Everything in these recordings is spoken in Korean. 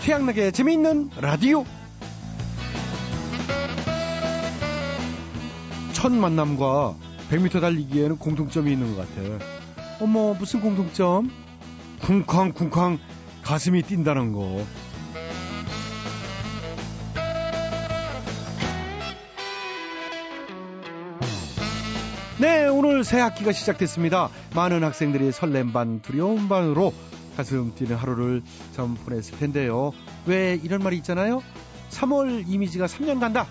최양락의 재미있는 라디오. 첫 만남과 100m 달리기에는 공통점이 있는 것 같아. 어머, 무슨 공통점? 쿵쾅쿵쾅 가슴이 뛴다는 거. 네, 오늘 새 학기가 시작됐습니다. 많은 학생들이 설렘 반, 두려움 반으로 가슴 뛰는 하루를 좀 보냈을 텐데요. 왜 이런 말이 있잖아요? 3월 이미지가 3년 간다.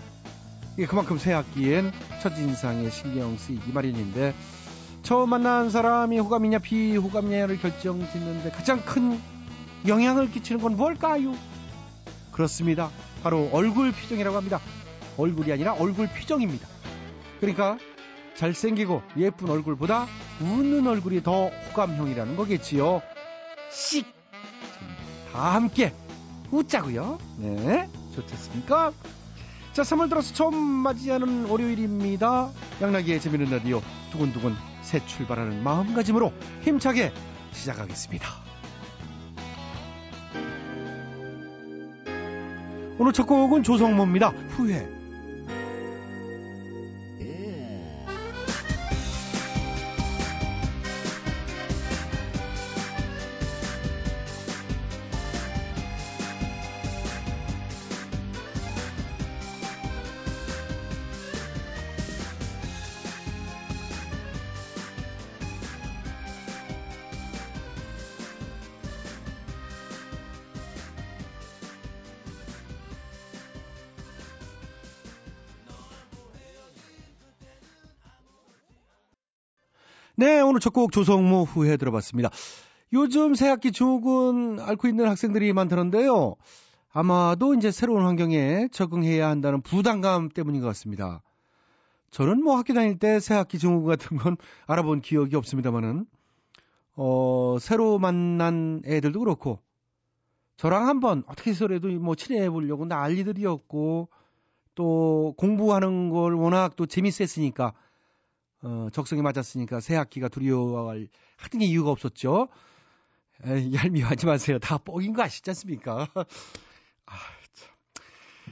이게 그만큼 새 학기엔 첫인상에 신경 쓰이기 마련인데 처음 만난 사람이 호감이냐 비호감이냐를 결정 짓는데 가장 큰 영향을 끼치는 건 뭘까요? 그렇습니다. 바로 얼굴 표정이라고 합니다. 얼굴이 아니라 얼굴 표정입니다. 그러니까 잘생기고 예쁜 얼굴보다 웃는 얼굴이 더 호감형이라는 거겠지요. 씩! 다 함께 웃자고요. 네, 좋겠습니까? 자, 3월 들어서 처음 맞이하는 월요일입니다. 양락이의 재미있는 라디오 두근두근 새 출발하는 마음가짐으로 힘차게 시작하겠습니다. 오늘 첫 곡은 조성모입니다. 후회. 네, 오늘 첫 곡 조성모 후에 들어봤습니다. 요즘 새학기 중학은 앓고 있는 학생들이 많다는데요. 아마도 이제 새로운 환경에 적응해야 한다는 부담감 때문인 것 같습니다. 저는 뭐 학교 다닐 때 새학기 중국 같은 건 알아본 기억이 없습니다만은, 어, 새로 만난 애들도 그렇고, 저랑 한번 어떻게 해서라도 뭐 친해해 보려고 난리들이었고, 또 공부하는 걸 워낙 또 재밌었으니까, 어, 적성에 맞았으니까 새 학기가 두려워할 하등의 이유가 없었죠. 에이, 얄미워하지 마세요. 다 뻥인 거 아시지 않습니까? 아, 참.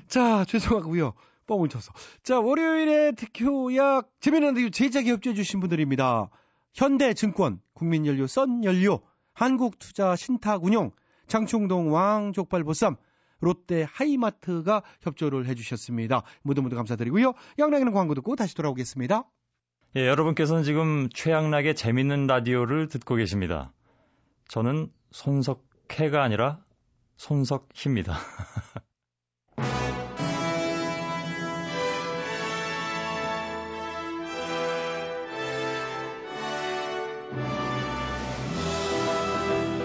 자, 죄송하고요. 뻥을 쳐서. 자, 월요일에 특효약 재미있는 제작에 협조해주신 분들입니다. 현대증권, 국민연료, 썬연료, 한국투자신탁운용, 장충동 왕족발보쌈, 롯데 하이마트가 협조를 해주셨습니다. 모두 모두 감사드리고요. 양락이는 광고 듣고 다시 돌아오겠습니다. 예, 여러분께서는 지금 최양락의 재밌는 라디오를 듣고 계십니다. 저는 손석해가 아니라 손석희입니다.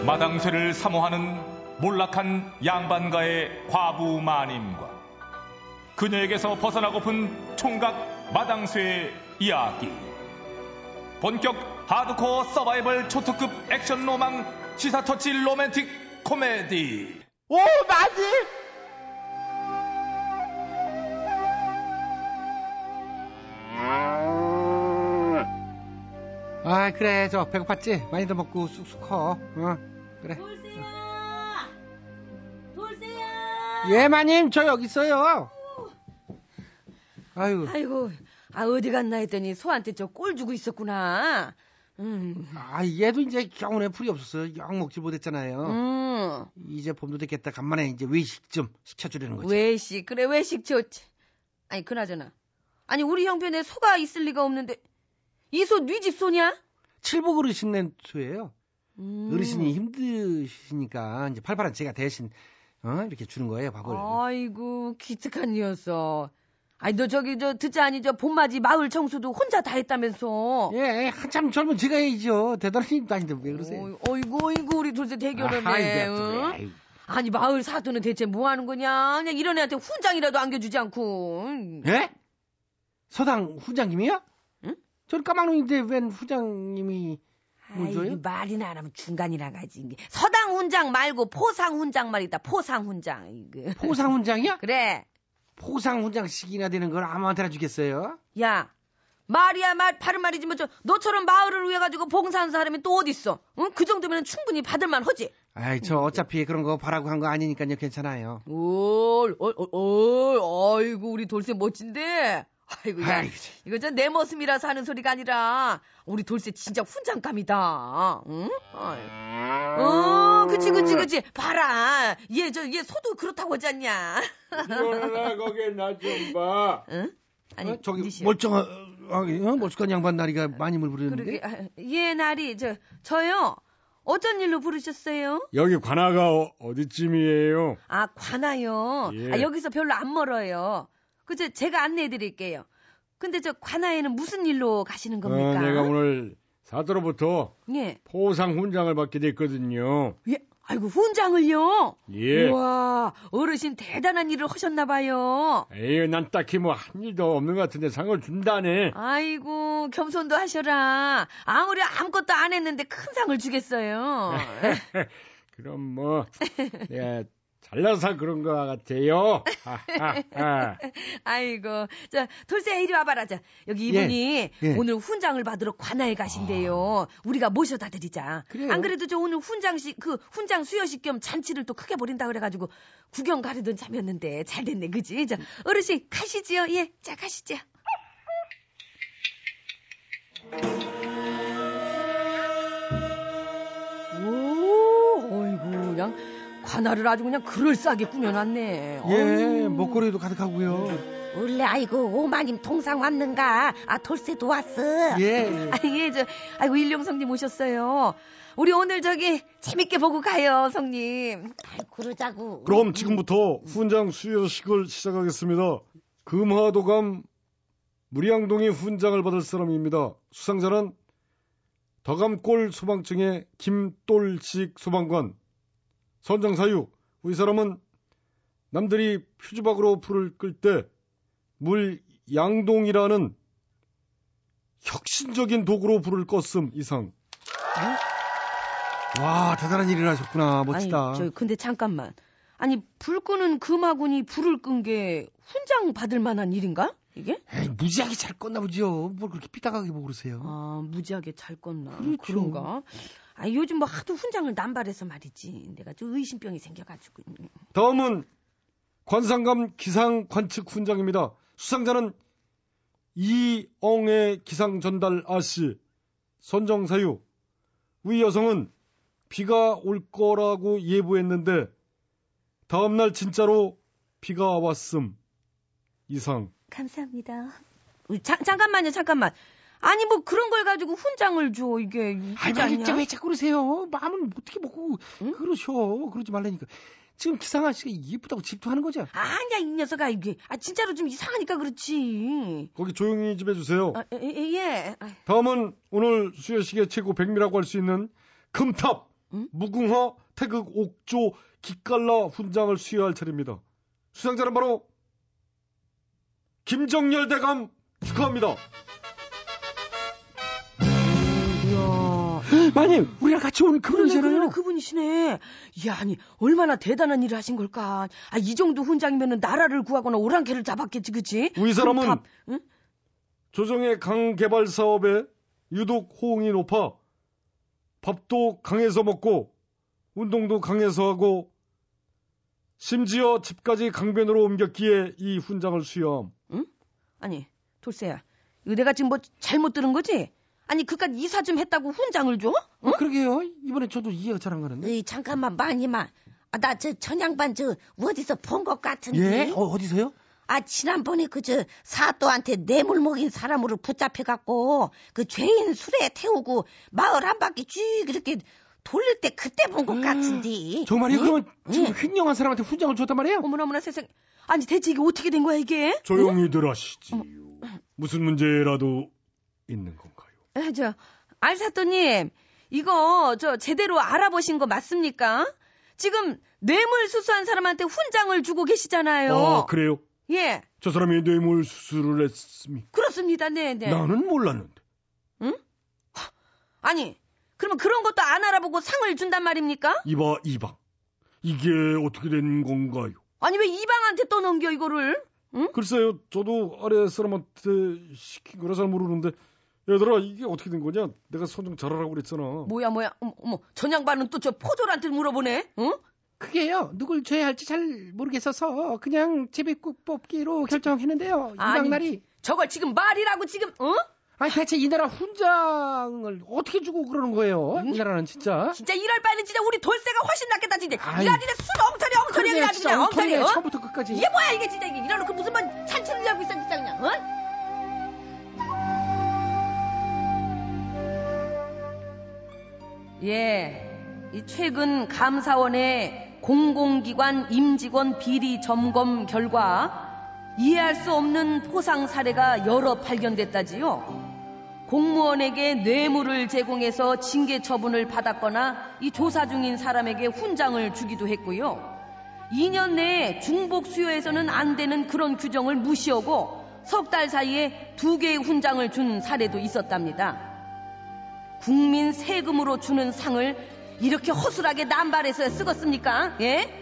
마당쇠를 사모하는 몰락한 양반가의 과부 마님과 그녀에게서 벗어나고픈 총각 마당쇠의 이야기. 본격 하드코어 서바이벌 초특급 액션 로망 시사 터치 로맨틱 코미디. 오, 맞지? 아, 그래. 저 배고팠지? 많이들 먹고 쑥쑥 커. 어, 그래. 돌쇠야! 돌쇠야! 예, 마님, 저 여기 있어요. 아유. 아이고, 아, 어디 갔나 했더니 소한테 저 꼴 주고 있었구나. 음. 아, 얘도 이제 경운에 풀이 없었어요. 영 먹지 못했잖아요. 음. 이제 봄도 됐겠다. 간만에 이제 외식 좀 시켜주려는 거지. 외식, 그래, 외식 좋지. 아니, 그나저나. 아니, 우리 형편에 소가 있을 리가 없는데, 이 소 네 집 소냐? 칠복 어르신 낸 소예요. 음. 어르신이 힘드시니까 이제 팔팔한 제가 대신 어? 이렇게 주는 거예요, 밥을. 아이고, 기특한 녀석. 아니, 너 저기, 저, 듣자 아니, 저, 봄맞이 마을 청소도 혼자 다 했다면서. 예, 한참 젊은 제가 해야죠. 대단한 힘도 아닌데 왜 그러세요? 어이, 어이구, 어이구, 우리 둘째 대결하네. 응? 아니, 마을 사도는 대체 뭐 하는 거냐? 그냥 이런 애한테 훈장이라도 안겨주지 않고. 예? 서당 후장님이요? 응? 저는 까막눈인데 웬 아이, 줘요? 말이나 안 하면 중간이라 가지. 서당 훈장 말고 포상 훈장 말이다. 포상 훈장. 포상 훈장이야? 그래. 포상 훈장씩이나 되는 걸 아무한테나 주겠어요? 야, 말이야 말 바른 말이지 뭐저 너처럼 마을을 위해 가지고 봉사하는 사람이 또 어디 있어? 응? 그 정도면 충분히 받을 만 하지. 아이, 저 어차피 그런 거 바라고 한 거 아니니까요. 괜찮아요. 올, 올, 올, 올, 아이고 우리 돌쇠 멋진데. 아이고 야, 아이고, 이거 저 내 모습이라서 하는 소리가 아니라 우리 돌쇠 진짜 훈장감이다. 응? 아이고. 어, 그치 그치 그치. 봐라. 얘 저 얘 소도 그렇다고 하지 않냐? 이거나 거기 나좀 봐. 응? 아니 어, 저기 니시여. 멀쩡한 어, 멀쩡한 양반 나리가 많이 물 부르는데. 그러게 아, 얘 날이 저 저요. 어쩐 일로 부르셨어요? 여기 관아가 어, 어디쯤이에요? 아 관아요. 예. 아, 여기서 별로 안 멀어요. 그저 제가 안내해 드릴게요. 근데 저 관아에는 무슨 일로 가시는 겁니까? 어, 내가 오늘 사도로부터 예. 포상 훈장을 받게 됐거든요. 예. 아이고 훈장을요. 예. 우와 어르신 대단한 일을 하셨나 봐요. 에이, 난 딱히 뭐 한 일도 없는 것 같은데 상을 준다네. 아이고 겸손도 하셔라. 아무리 아무것도 안 했는데 큰 상을 주겠어요. 그럼 뭐 내가 잘나서 그런 것 같아요. 하하하. 아이고, 자, 돌쇠 이리 와봐라. 자, 여기 이분이 예. 오늘 훈장을 받으러 관아에 가신대요. 우리가 모셔다 드리자. 그래요? 안 그래도 저 오늘 훈장식, 그 훈장 수여식 겸 잔치를 또 크게 벌인다 그래가지고 구경 가려던 참이었는데 잘 됐네, 그지? 자, 어르신 가시지요. 예, 자, 가시죠. 오, 어이구, 그냥 관아를 아주 그냥 그럴싸하게 꾸며놨네. 예, 어우. 먹거리도 가득하고요. 원래 아이고 오마님 통상 왔는가? 아 돌쇠도 왔어. 예. 아, 예, 저, 아이고, 일용성님 오셨어요. 우리 오늘 저기, 재밌게 보고 가요, 성님. 아이, 그러자고. 그럼 지금부터 훈장 수여식을 시작하겠습니다. 금화도감 무리양동이 훈장을 받을 사람입니다. 수상자는 더감골 소방청의 김똘식 소방관. 선정사유. 이 사람은 남들이 표주박으로 불을 끌 때 물 양동이라는 혁신적인 도구로 불을 껐음 이상. 와, 대단한 일을 하셨구나. 멋지다. 아니, 저, 근데 잠깐만. 아니, 불 끄는 금화군이 불을 끈 게 훈장 받을 만한 일인가? 이게? 에이, 무지하게 잘 껐나 보죠. 뭘 그렇게 삐딱하게 보고 그러세요. 아, 무지하게 잘 껐나. 그렇죠. 그런가 아, 요즘 뭐 하도 훈장을 남발해서 말이지. 내가 좀 의심병이 생겨가지고. 다음은 관상감 기상 관측 훈장입니다. 수상자는 이엉의 기상 전달 아씨 선정 사유. 위 여성은 비가 올 거라고 예보했는데 다음날 진짜로 비가 왔음. 이상. 감사합니다. 자, 잠깐만요, 잠깐만. 아니, 뭐 그런 걸 가지고 훈장을 줘, 이게. 않냐? 진짜 왜 자꾸 그러세요? 마음을 어떻게 먹고 응? 그러셔. 그러지 말라니까. 지금 기상아 씨가 예쁘다고 질투하는 거죠? 아니야, 이 녀석아, 이게. 아, 진짜로 좀 이상하니까 그렇지. 거기 조용히 좀 해주세요. 아, 예, 예, 예. 아, 다음은 오늘 수여식의 최고 백미라고 할 수 있는 금탑, 응? 무궁화, 태극, 옥조, 기깔라 훈장을 수여할 차례입니다. 수상자는 바로 김정열 대감 축하합니다. 이야. 마님, 우리랑 같이 오는 그러네, 그분이잖아요. 그러네, 그분이시네. 이야, 아니, 얼마나 대단한 일을 하신 걸까. 아, 이 정도 훈장이면은 나라를 구하거나 오랑캐를 잡았겠지, 그치? 이 사람은 금탑, 응? 조정의 강 개발 사업에 유독 호응이 높아 밥도 강에서 먹고 운동도 강에서 하고 심지어 집까지 강변으로 옮겼기에 이 훈장을 수여함. 아니, 돌쇠야. 내가 지금 뭐 잘못 들은 거지? 아니, 그깟 이사 좀 했다고 훈장을 줘? 어, 그러게요. 이번에 저도 이해가 잘 안 가는데. 에이, 잠깐만 마님아. 아, 나저 전양반 저 어디서 본 것 같은데. 예? 어, 어디서요? 아 지난번에 그 저 사또한테 뇌물 먹인 사람으로 붙잡혀 갖고 그 죄인 술에 태우고 마을 한 바퀴 쭉 이렇게 돌릴 때 그때 본 것 같은데. 정말요? 응? 그러면 지금 응. 횡령한 사람한테 훈장을 줬단 말이에요? 어머나, 어머나, 세상. 아니, 대체 이게 어떻게 된 거야, 이게? 조용히들 하시지요. 무슨 문제라도 있는 건가요? 에, 저, 알사또님, 이거, 저, 제대로 알아보신 거 맞습니까? 지금, 뇌물 수수한 사람한테 훈장을 주고 계시잖아요. 아, 그래요? 예, 저 사람이 뇌물 수술을 했습니까? 그렇습니다, 네, 네. 나는 몰랐는데. 아니, 그러면 그런 것도 안 알아보고 상을 준단 말입니까? 이봐, 이방. 이게 어떻게 된 건가요? 아니, 왜 이방한테 떠넘겨, 이거를? 글쎄요, 저도 아래 사람한테 시킨 거라 잘 모르는데 얘들아 이게 어떻게 된 거냐? 내가 선좀 잘하라고 그랬잖아. 뭐야 뭐야 어머 어머 전양반은 또 저 포졸한테 물어보네 응? 그게요. 누굴 줘야 할지 잘 모르겠어서 그냥 제비국 뽑기로 결정했는데요. 이낙날이 저걸 지금 말이라고 지금 어? 아니 대체 이 나라 훈장을 어떻게 주고 그러는 거예요? 이 나라는 진짜. 진짜 이럴 바에는 진짜 우리 돌쇠가 훨씬 낫겠다 진짜. 이라지네 술 엉터리 엉터리 그러네, 그냥 진짜 엉터리 엉터리네, 어? 처음부터 끝까지. 이게 뭐야 이게 진짜 이게 이러놓고 무슨 뭐 찬치를 하고 있어 진짜 그냥 어? 예, 이 최근 감사원의 공공기관 임직원 비리 점검 결과 이해할 수 없는 포상 사례가 여러 발견됐다지요. 공무원에게 뇌물을 제공해서 징계 처분을 받았거나 이 조사 중인 사람에게 훈장을 주기도 했고요. 2년 내에 중복 수여에서는 안 되는 그런 규정을 무시하고 석 달 사이에 두 개의 훈장을 준 사례도 있었답니다. 국민 세금으로 주는 상을 이렇게 허술하게 남발해서 쓰겠습니까? 예?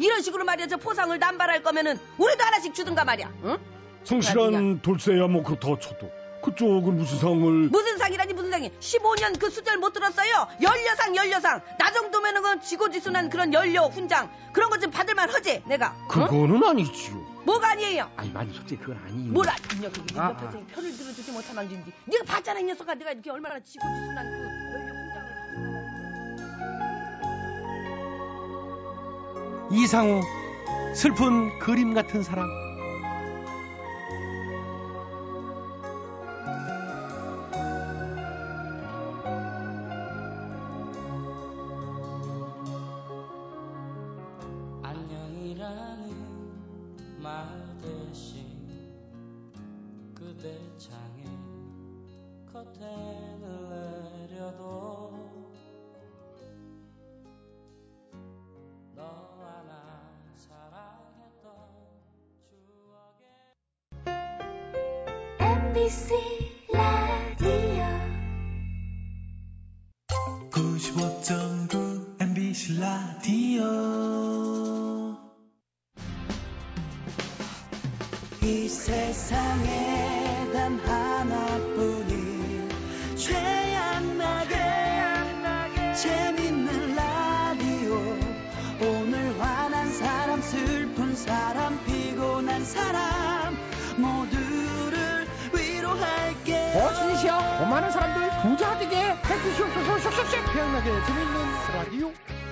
이런 식으로 말이야 저 포상을 남발할 거면은 우리도 하나씩 주든가 말이야. 응? 성실한 돌쇠야 뭐 그렇다 쳐도 그쪽은 무슨 상을 무슨 상이라니 무슨 상이 15년 그 수절 못 들었어요 연려상 연려상 나 정도면은 그 지고지순한 그런 연려 훈장 그런 것 좀 받을만 하지 내가 어? 그거는 아니지요. 뭐가 아니에요 아니 많이 솔직히 그건 아니. 뭐라 이 녀석이 아, 아. 편을 들어주지 못하면 진지 네가 봤잖아 이 녀석아 내가 이렇게 얼마나 지고 지순한 그 연려 훈장을 이상우 슬픈 그림 같은 사랑. 세상에 단 하나뿐인 최양나게 재밌는 라디오. 오늘 화난 사람 슬픈 사람 피곤한 사람 모두를 위로할게요. 버스이시여 고마는 사람들 부자 되게 해주시옵소서. 쏙쏙쏙 태양나게 재밌는 라디오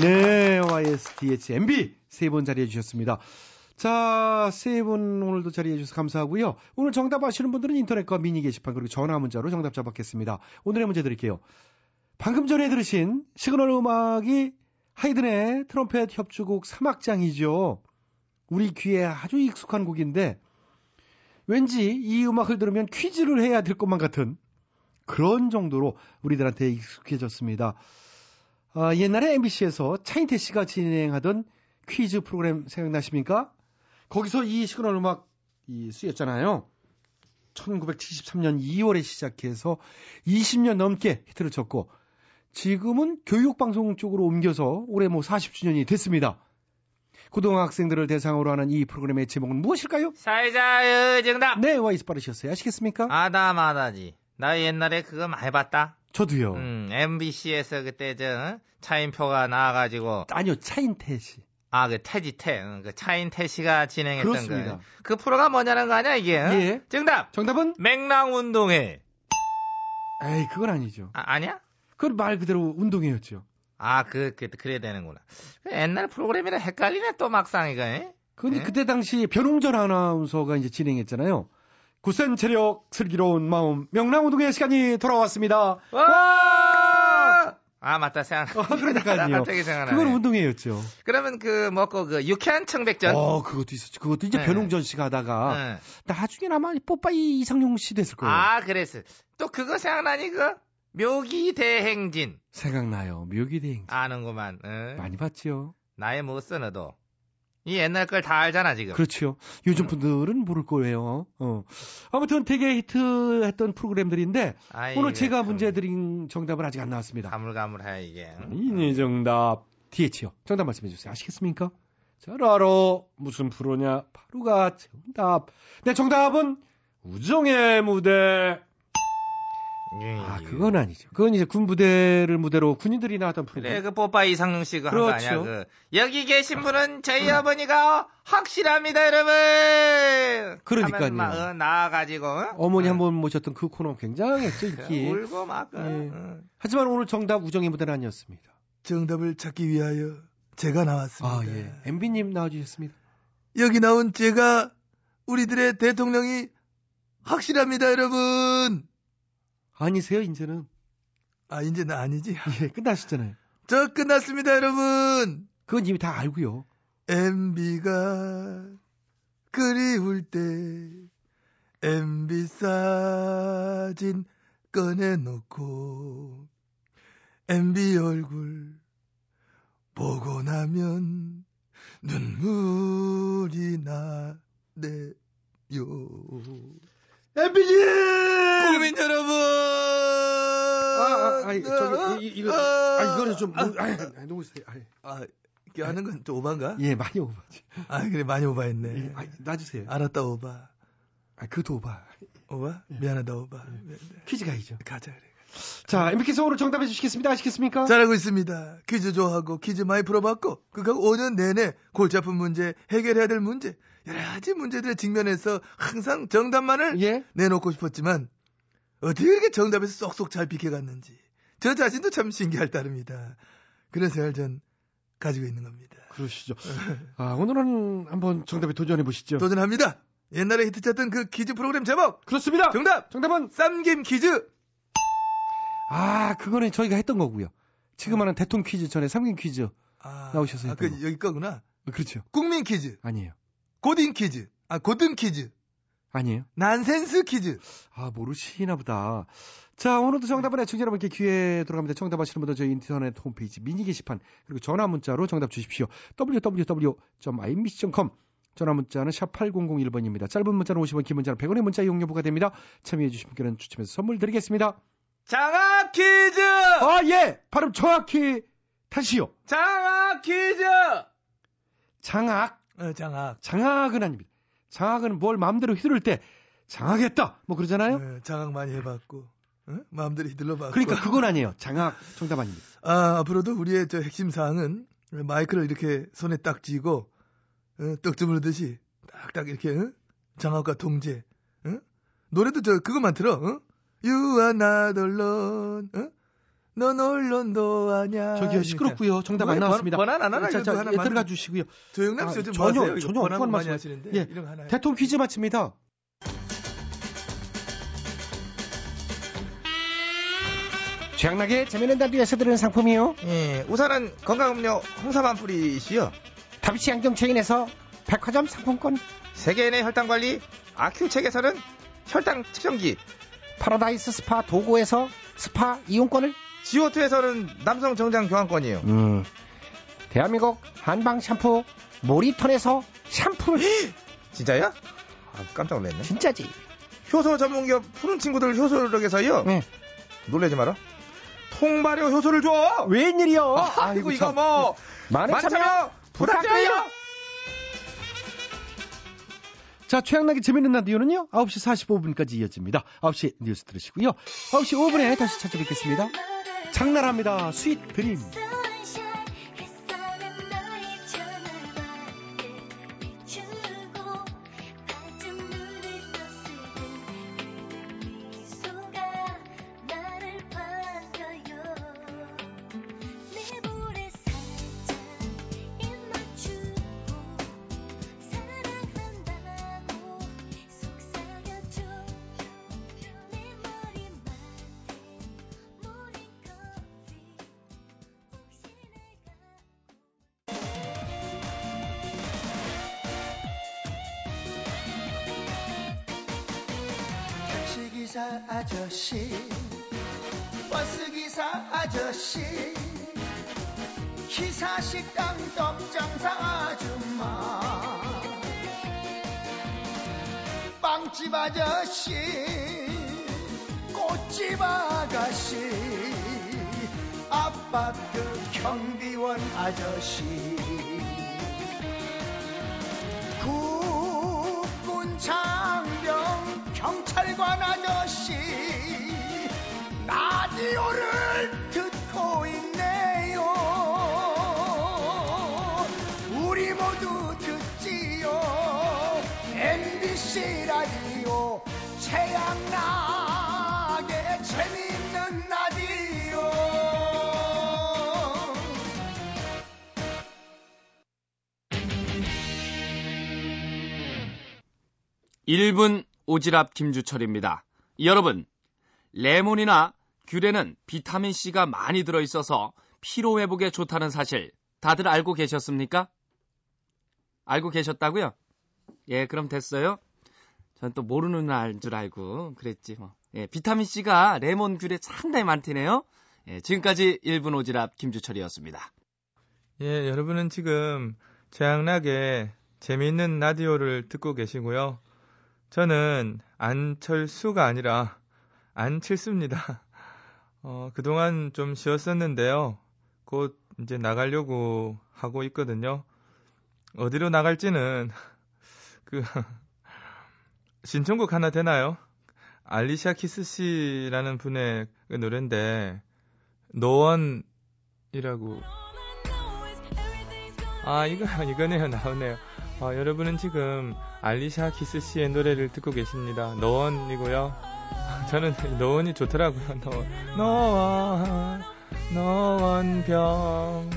네 YSTHMB 세분 자리해 주셨습니다 자, 세 분 오늘도 자리해 주셔서 감사하고요. 오늘 정답 아시는 분들은 인터넷과 미니 게시판 그리고 전화 문자로 정답 잡았겠습니다. 오늘의 문제 드릴게요. 방금 전에 들으신 시그널 음악이 하이든의 트럼펫 협주곡 3악장이죠. 우리 귀에 아주 익숙한 곡인데 왠지 이 음악을 들으면 퀴즈를 해야 될 것만 같은 그런 정도로 우리들한테 익숙해졌습니다. 아, 옛날에 MBC에서 차인태 씨가 진행하던 퀴즈 프로그램 생각나십니까? 거기서 이 시그널 음악 이 쓰였잖아요. 1973년 2월에 시작해서 20년 넘게 히트를 쳤고 지금은 교육방송 쪽으로 옮겨서 올해 뭐 40주년이 됐습니다. 고등학생들을 대상으로 하는 이 프로그램의 제목은 무엇일까요? 사회자의 정답 네, 와이스 빠르셨어요. 아시겠습니까? 아다마다지 나 옛날에 그거 많이 봤다 저도요. 음, MBC에서 그때 저 차인표가 나와가지고 아니요, 차인태 씨. 아 그 태지태 응, 그 차인태 씨가 진행했던 그렇습니다. 그, 그 프로가 뭐냐는 거 아니야 이게 응? 예. 정답 정답은? 맹랑운동회 에이, 그건 아니죠. 아, 아니야? 그건 말 그대로 운동회였죠. 아, 그, 그, 그래야 되는구나. 그 옛날 프로그램이라 헷갈리네, 또 막상 이거, 예? 근데 네? 그때 당시 변홍전 아나운서가 이제 진행했잖아요. 굳센 체력, 슬기로운 마음, 명랑운동의 시간이 돌아왔습니다. 와! 아 맞다 생각. 아, 그러니까요. 갑자기 생각나네. 그건 운동회였죠. 그러면 그 먹고 그 유쾌한 청백전. 어, 그것도 있었죠. 그것도 이제 네. 변웅전 씨가 하다가 네. 나중에 아마 뽀빠이 이상용 씨 됐을 거예요. 아 그랬어. 또 그거 생각나니 그 묘기 대행진 생각나요. 묘기 대행 아는구만. 응? 많이 봤지요. 나이 못써 너도. 이 옛날 걸 다 알잖아 지금. 그렇죠. 요즘 분들은 모를 거예요. 어. 아무튼 되게 히트했던 프로그램들인데 아이, 오늘 제가 참 문제 드린 정답은 아직 안 나왔습니다. 가물가물해 이게. 이네 정답 DH요. 정답 말씀해 주세요. 아시겠습니까? 잘 알아. 무슨 프로냐? 바로가 정답. 네, 정답은 우정의 무대. 아, 그건 아니죠. 그건 이제 군부대를 무대로 군인들이 나왔던 프로그램. 그래 그 뽀빠이 이상룡 씨가 한거 아니야 그렇죠. 그 여기 계신 분은 저희 어머니가 확실합니다 여러분 그러니까요. 막, 어, 나와가지고 어? 어머니 한번 모셨던 그 코너 굉장했죠, 인기. 울고 막 어, 예. 어. 하지만 오늘 정답 우정의 무대는 아니었습니다. 정답을 찾기 위하여 제가 나왔습니다. 아, 예. MB님 나와주셨습니다. 여기 나온 제가 우리들의 대통령이 확실합니다, 여러분. 아니세요, 이제는. 아, 이제는 아니지. 예, 끝나셨잖아요. 저 끝났습니다, 여러분. 그건 이미 다 알고요. MB가 그리울 때 MB 사진 꺼내놓고 MB 얼굴 보고 나면 눈물이 나네요. MB님! 국민 여러분! 아, 아, 아니, 저기, 이, 이거, 아, 이거는 좀, 아, 아, 놓으세요. 아, 아, 이렇게 하는 건좀 오반가? 예, 많이 오바지. 아, 그래, 많이 오바했네. 예, 아, 놔주세요. 알았다, 오바. 아, 그것도 오바. 오바? 미안하다, 오바. 퀴즈 가이죠. 가자, 그래. 자, MB께서 오늘 정답해 주시겠습니다. 아시겠습니까? 잘하고 있습니다. 퀴즈 좋아하고 퀴즈 많이 풀어봤고 그거 5년 내내 골치 아픈 문제 해결해야 될 문제 여러 가지 문제들에 직면해서 항상 정답만을 예? 내놓고 싶었지만 어떻게 이렇게 정답에서 쏙쏙 잘 비켜갔는지 저 자신도 참 신기할 따름이다. 그런 생각을 전 가지고 있는 겁니다. 그러시죠. 아, 오늘은 한번 정답에 도전해 보시죠. 도전합니다. 옛날에 히트쳤던 그 퀴즈 프로그램 제목 그렇습니다. 정답 정답은 쌈김 퀴즈 아, 그거는 저희가 했던 거고요. 지금 하는 대통령 퀴즈 전에 삼긴 퀴즈 아, 나오셔서 아, 그. 여기 거구나. 그렇죠. 국민 퀴즈, 아니에요. 고딩 퀴즈, 아 고등 퀴즈, 아니에요. 난센스 퀴즈. 아, 모르시나 보다. 자, 오늘도 정답은 애청자 여러분께 기회 들어갑니다. 정답 아시는 분들 저희 인터넷 홈페이지 미니 게시판 그리고 전화 문자로 정답 주십시오. www.imbc.com 전화 문자는 샵 8001번입니다. 짧은 문자는 50원, 긴 문자는 100원의 문자 이용료 부과됩니다. 참여해 주신 분께는 추첨해서 선물 드리겠습니다. 장학 퀴즈 아, 예! 발음 정확히 다시요. 장학 퀴즈 장악. 어, 장학. 장악은 아닙니다. 장악은 뭘 마음대로 휘두를 때 장악했다. 뭐 그러잖아요. 네, 장학 많이 해봤고 어? 마음대로 휘둘러봤고 그러니까 그건 아니에요. 장악 정답 아닙니다. 아 앞으로도 우리의 저 핵심 사항은 마이크를 이렇게 손에 딱 쥐고 어, 떡 주무르듯이 딱딱 이렇게 어? 장학과 동제 어? 노래도 저 그것만 들어 어? You are not alone 어? 넌 언론도 아냐 저기요 시끄럽고요. 정답 안 나왔습니다. 번안 안 하나 자, 자, 하나 예, 들어가 주시고요. 조영남 아, 씨좀 전혀. 이거 전혀 엉뚱한 많이 말씀. 하시는데 예, 이런 거 하나 대통령 퀴즈 마칩니다. 최양락의 재미있는 라디오에서 드리는 상품이요. 예, 우선은 건강음료 홍삼 한 뿌리시요 다비치 안경 체인에서 백화점 상품권, 세계인의 혈당 관리 아큐첵에서는 혈당 측정기 파라다이스 스파 도고에서 스파 이용권을, 지오투에서는 남성 정장 교환권이요 음, 대한민국 한방 샴푸 모리턴에서 샴푸를 진짜야? 아, 깜짝 놀랐네 진짜지. 효소 전문기업 푸른 친구들 효소력에서요 네. 놀라지 마라 통발효 효소를 줘 웬일이요? 아이고 이거 뭐 많은 많은 참여 참여 부탁드려요 자, 최양락의 재밌는 라디오는요, 9시 45분까지 이어집니다. 9시 뉴스 들으시고요. 9시 5분에 다시 찾아뵙겠습니다. 장난합니다. Sweet dream. 집 아가씨 아파트 경비원 아저씨. 국군 장병 경찰관 아저씨 라디오를 듣고 있네요. 우리 모두 듣지요. MBC 라디오 최양락 1분 오지랖 김주철입니다. 여러분, 레몬이나 귤에는 비타민C가 많이 들어있어서 피로회복에 좋다는 사실 다들 알고 계셨습니까? 알고 계셨다고요? 예, 그럼 됐어요. 전 또 모르는 알 줄 알고 그랬지 뭐. 예, 비타민C가 레몬 귤에 상당히 많대네요. 예, 지금까지 1분 오지랖 김주철이었습니다. 예, 여러분은 지금 최양락의 재미있는 라디오를 듣고 계시고요. 저는 안철수가 아니라 안칠수입니다. 어, 그동안 좀 쉬었었는데요. 곧 이제 나가려고 하고 있거든요. 어디로 나갈지는 그 신청곡 하나 되나요? 알리샤 키스 씨라는 분의 그 노래인데 No One이라고 아 이거 이거네요 나오네요. 어, 여러분은 지금 알리샤 키스 씨의 노래를 듣고 계십니다. No One이고요. 저는 노원이 좋더라고요. 노원 노원 노원병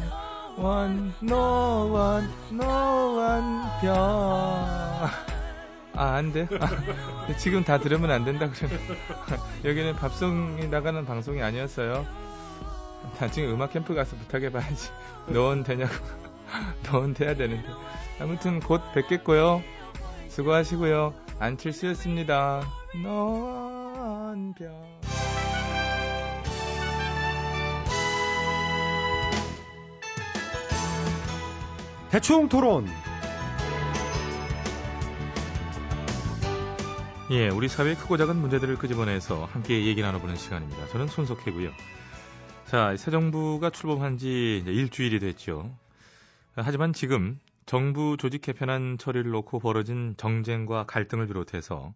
원 노원 노원병 아, 안 돼? 아, 지금 다 들으면 안 된다 그러네. 여기는 팝송이 나가는 방송이 아니었어요. 나중에 음악 캠프 가서 부탁해 봐야지. 노원 되냐고. 노원 돼야 되는데. 아무튼 곧 뵙겠고요. 수고하시고요. 안칠수였습니다. 노원병. 대충 토론. 예, 우리 사회의 크고 작은 문제들을 끄집어내서 함께 얘기 나눠보는 시간입니다. 저는 손석혜고요. 자, 새 정부가 출범한 지 일주일이 됐죠. 하지만 지금 정부 조직 개편안 처리를 놓고 벌어진 정쟁과 갈등을 비롯해서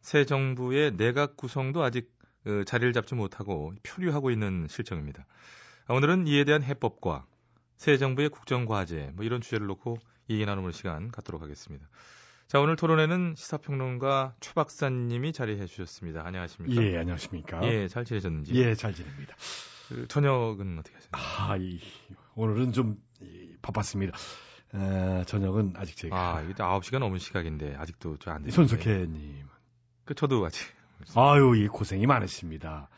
새 정부의 내각 구성도 아직 어, 자리를 잡지 못하고 표류하고 있는 실정입니다. 아, 오늘은 이에 대한 해법과 새 정부의 국정과제 뭐 이런 주제를 놓고 얘기 나누는 시간 갖도록 하겠습니다. 자, 오늘 토론회는 시사평론가 최 박사님이 자리해 주셨습니다. 안녕하십니까? 예, 안녕하십니까? 예, 잘 지내셨는지? 예, 잘 지냅니다. 그 저녁은 어떻게 하셨나요? 아, 이, 오늘은 좀 이, 바빴습니다. 에, 저녁은 아직 제가 아, 이게 9시가 넘은 시각인데 아직도 저안 됐는데. 손석혜님. 그 저도 아직. 아유, 이 고생이 많으십니다.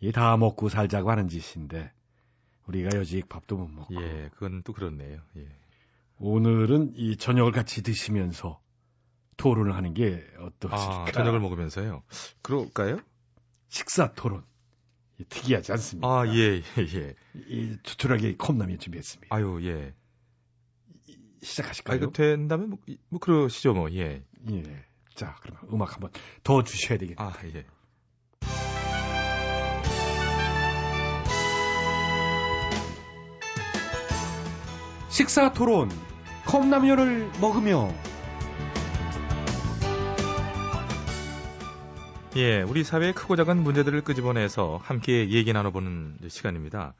이 다 먹고 살자고 하는 짓인데 우리가 여직 밥도 못 먹고. 예, 그건 또 그렇네요. 예. 오늘은 이 저녁을 같이 드시면서 토론을 하는 게 어떠실까? 아, 저녁을 먹으면서요. 그럴까요? 식사 토론. 이 특이하지 않습니까? 아, 예, 예, 예. 이 추출하게 컵라면 준비했습니다. 아유, 예. 시작하실까요? 아, 이거 된다면 뭐, 뭐 그러시죠, 뭐. 예. 예. 자, 그러면 음악 한번 더 주셔야 되겠네요. 아, 예. 식사 토론. 컵라면을 먹으며 예, 우리 사회의 크고 작은 문제들을 끄집어내서 함께 얘기 나눠보는 시간입니다.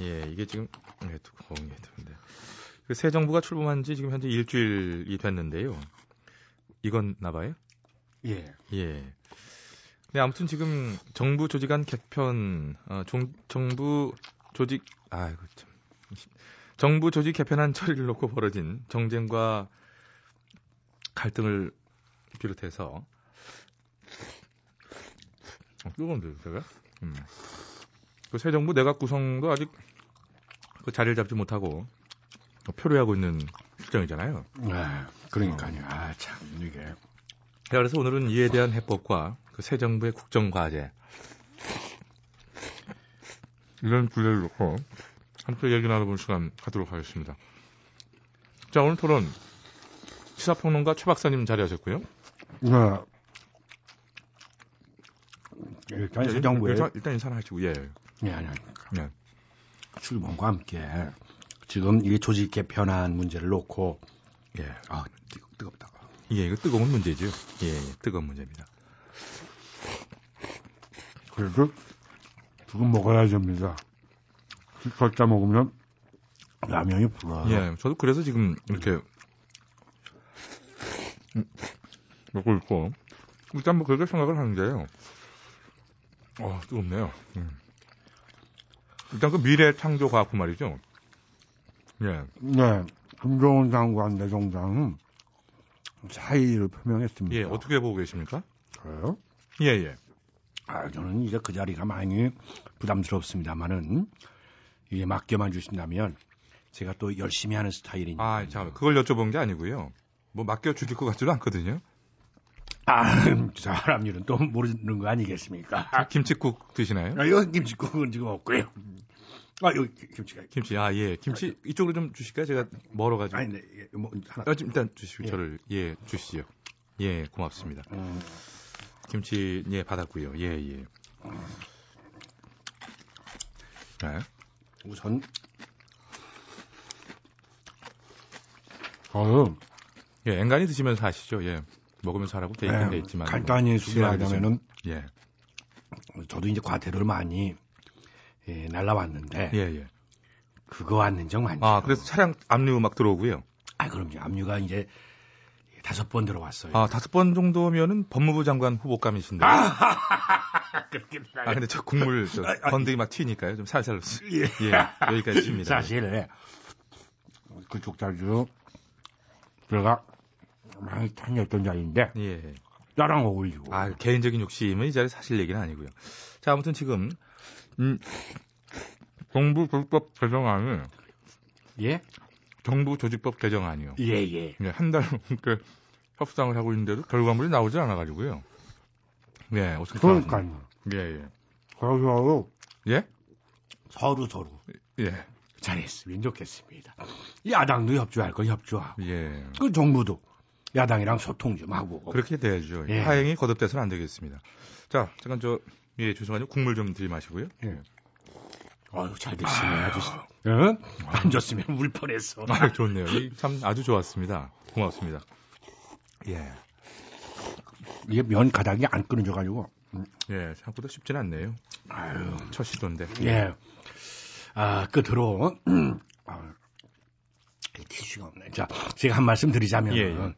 예, 이게 지금 예, 두꺼운 게 되는데 그 새 정부가 출범한 지 지금 현재 일주일이 됐는데요. 이건 나봐요? 예. 예. 네, 아무튼 지금 정부 조직안 개편, 어, 종, 정부 조직, 아이고 참. 정부 조직 개편안 처리를 놓고 벌어진 정쟁과 갈등을 비롯해서 어, 뜨거운데 제가 음. 그새 정부 내각 구성도 아직 그 자리를 잡지 못하고 표류하고 있는 실정이잖아요. 아, 그러니까요. 아, 참 이게. 그래서 오늘은 이에 대한 해법과 그 새 정부의 국정 과제 이런 분야를 놓고 함께 얘기 나눠보는 시간 갖도록 하겠습니다. 자 오늘 토론 시사평론가 최 박사님 자리하셨고요. 네. 일단 새 정부의 일단, 일단 인사를 하시고 예. 네, 아니, 아니. 네. 출범과 함께 지금 이게 조직 개편안 문제를 놓고 예, 아 뜨거, 뜨겁다. 예, 이거 뜨거운 문제죠. 예, 예, 뜨거운 문제입니다. 그래도 죽은 먹어야 됩니다. 걷자 먹으면 라면이 불어요. 예, 저도 그래서 지금 이렇게 음, 먹고 있고 일단 뭐 그렇게 생각을 하는데요. 어, 뜨겁네요. 음. 일단 그 미래 창조 과학부 말이죠. 예. 네, 김종훈 장관 내정장은 사의를 표명했습니다. 예, 어떻게 보고 계십니까? 그래요? 예, 예. 아, 저는 이제 그 자리가 많이 부담스럽습니다만은 이게 맡겨만 주신다면 제가 또 열심히 하는 스타일이니까. 아, 자, 그걸 여쭤본 게 아니고요. 뭐 맡겨 주실 것 같지도 않거든요. 아, 사람 일은 또 모르는 거 아니겠습니까? 김치국 드시나요? 아, 이거 김치국은 지금 없고요. 아, 여기 김치가. 김치, 아, 예. 김치 이쪽으로 좀 주실까요? 제가 멀어가지고. 아니, 네, 예, 뭐 하나. 아, 좀 일단 주시고 예. 저를 예 주시죠. 예, 고맙습니다. 음, 김치 예 받았고요. 예, 예. 네. 우선 저는 예, 앵간히 드시면서 하시죠. 예. 먹으면서 하라고 돼 있긴 돼 있지만. 네, 간단히 뭐 소개하자면은 예. 저도 이제 과태료를 많이 예, 날라왔는데 예, 예. 그거 왔는 적 많죠. 아, 그래서 차량 압류 막 들어오고요. 아, 그럼요. 압류가 이제 다섯 번 들어왔어요. 아, 다섯 번 정도면은 법무부 장관 후보감이신데. 아, 그렇게 근데 저 국물 저 아, 아, 건더기 막 튀니까요. 좀 살살. 예. 예. 여기까지 칩니다. 사실 그쪽 자주 제가 많이 다녔던 자리인데 예. 나랑 어울리고. 아, 개인적인 욕심은 이 자리에 사실 얘기는 아니고요. 자, 아무튼 지금 음, 정부 조직법 개정안이 예? 정부 조직법 개정안이요. 예, 예. 한달 넘게 협상을 하고 있는데도 결과물이 나오지 않아가지고요. 예, 어떻게 그러니까요. 예, 예. 서로 예? 서로 서로 예. 잘했으면 좋겠습니다. 야당도 협조할 거 협조하고 예. 그 정부도 야당이랑 소통 좀 하고 그렇게 돼야죠. 예. 하행이 거듭돼서는 안 되겠습니다. 자, 잠깐 저, 예, 죄송하지만 국물 좀 들이마시고요. 예. 아유, 잘 됐으면 아주, 응? 안 줬으면 울 뻔했어. 아, 좋네요. 이참 아주 좋았습니다. 고맙습니다. 예. 이게 면 가닥이 안 끊어져 가지고. 예, 생각보다 쉽진 않네요. 아유. 첫 시도인데. 예. 아, 끝으로, 아, 티슈가 없네. 자, 제가 한 말씀 드리자면, 예, 예.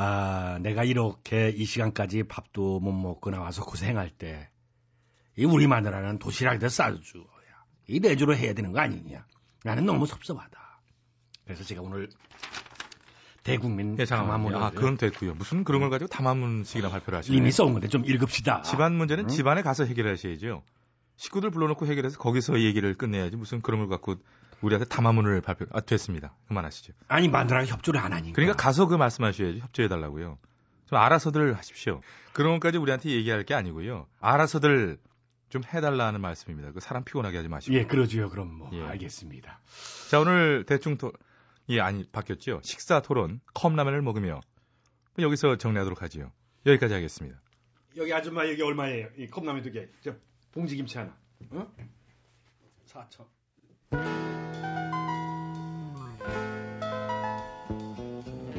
아, 내가 이렇게 이 시간까지 밥도 못 먹고 나와서 고생할 때, 이 우리 마누라는 도시락에다 싸줘야. 이 내주로 해야 되는 거 아니냐. 나는 너무 섭섭하다. 그래서 제가 오늘 대국민 예. 담화문을 아, 그건 됐고요. 무슨 그런 걸 가지고 담화문식이나 발표를 하시네요. 이미 써온 건데 좀 읽읍시다. 집안 문제는 응? 집안에 가서 해결하셔야죠. 식구들 불러놓고 해결해서 거기서 얘기를 끝내야지 무슨 그런 걸 갖고 우리한테 담화문을 발표, 아, 됐습니다. 그만하시죠. 아니, 마누라가 협조를 안 하니까. 그러니까 가서 그 말씀하셔야지 협조해 달라고요. 좀 알아서들 하십시오. 그런 것까지 우리한테 얘기할 게 아니고요. 알아서들 좀 해달라는 말씀입니다. 그 사람 피곤하게 하지 마시고. 예, 그러지요. 그럼 뭐 예. 알겠습니다. 자, 오늘 대충 토, 예, 아니, 바뀌었죠. 식사 토론, 컵라면을 먹으며. 여기서 정리하도록 하지요. 여기까지 하겠습니다. 여기 아줌마 여기 얼마예요? 이 컵라면 두 개. 저 봉지 김치 하나. 어? 4천.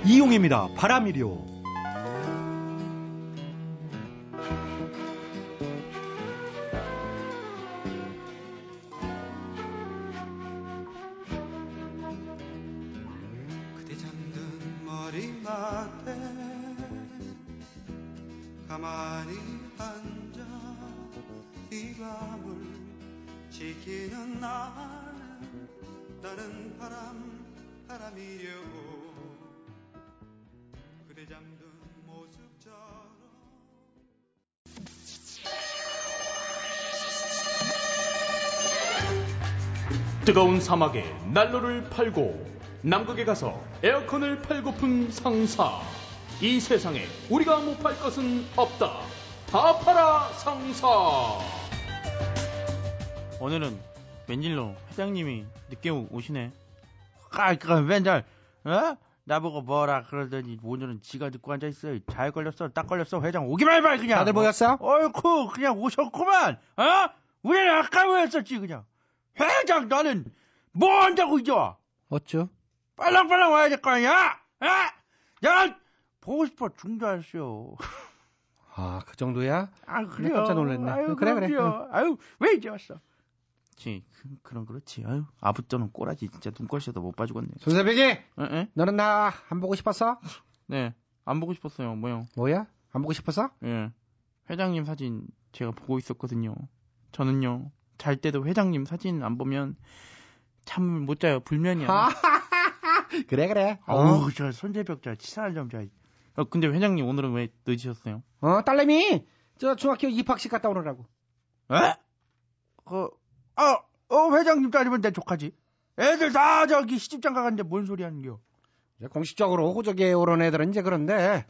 이용입니다. 바람이요. 지키는 나는 나는 바람 바람이려고. 그대 잠든 모습처럼. 뜨거운 사막에 난로를 팔고 남극에 가서 에어컨을 팔고픈 상사. 이 세상에 우리가 못 팔 것은 없다. 파파라 상사. 오늘은 웬일로 회장님이 늦게 오- 오시네. 아, 그 맨날 어? 나보고 뭐라 그러더니 오늘은 지가 듣고 앉아 있어요. 잘 걸렸어, 딱 걸렸어. 회장 오기만 해봐 그냥. 다들 모였어? 어이쿠, 그냥 오셨구만. 어? 우리는 아까 왜했었지 그냥. 회장 나는 뭐 한다고 이제 와? 어쭈? 빨랑빨랑 와야 될 거 아니야? 어? 야, 보고 싶어 중도 알았어. 아, 그 정도야? 아, 나 그래요. 깜짝 놀랐네. 아유, 그래, 그래. 아유, 왜 이제 왔어? 지, 그, 그럼 그렇지. 아유, 아부터는 꼬라지 진짜 눈꼴셔도 못 봐주겠네. 손세백이, 에, 에? 너는 나 안 보고 싶었어? 네, 안 보고 싶었어요. 뭐요? 뭐야? 안 보고 싶었어? 예. 회장님 사진 제가 보고 있었거든요. 저는요, 잘 때도 회장님 사진 안 보면 잠을 못 자요. 불면이야. 그래, 그래. 어우, 저 손재벽 저 치사한 점 저. 어, 근데 회장님 오늘은 왜 늦으셨어요? 어, 딸내미, 저 중학교 입학식 갔다 오느라고. 에? 그, 아, 어, 회장님 따지면 내 조카지. 애들 다 저기 시집장 가갔는데 뭔 소리 하는겨? 이제 공식적으로 호적에 오른 애들은 이제 그런데,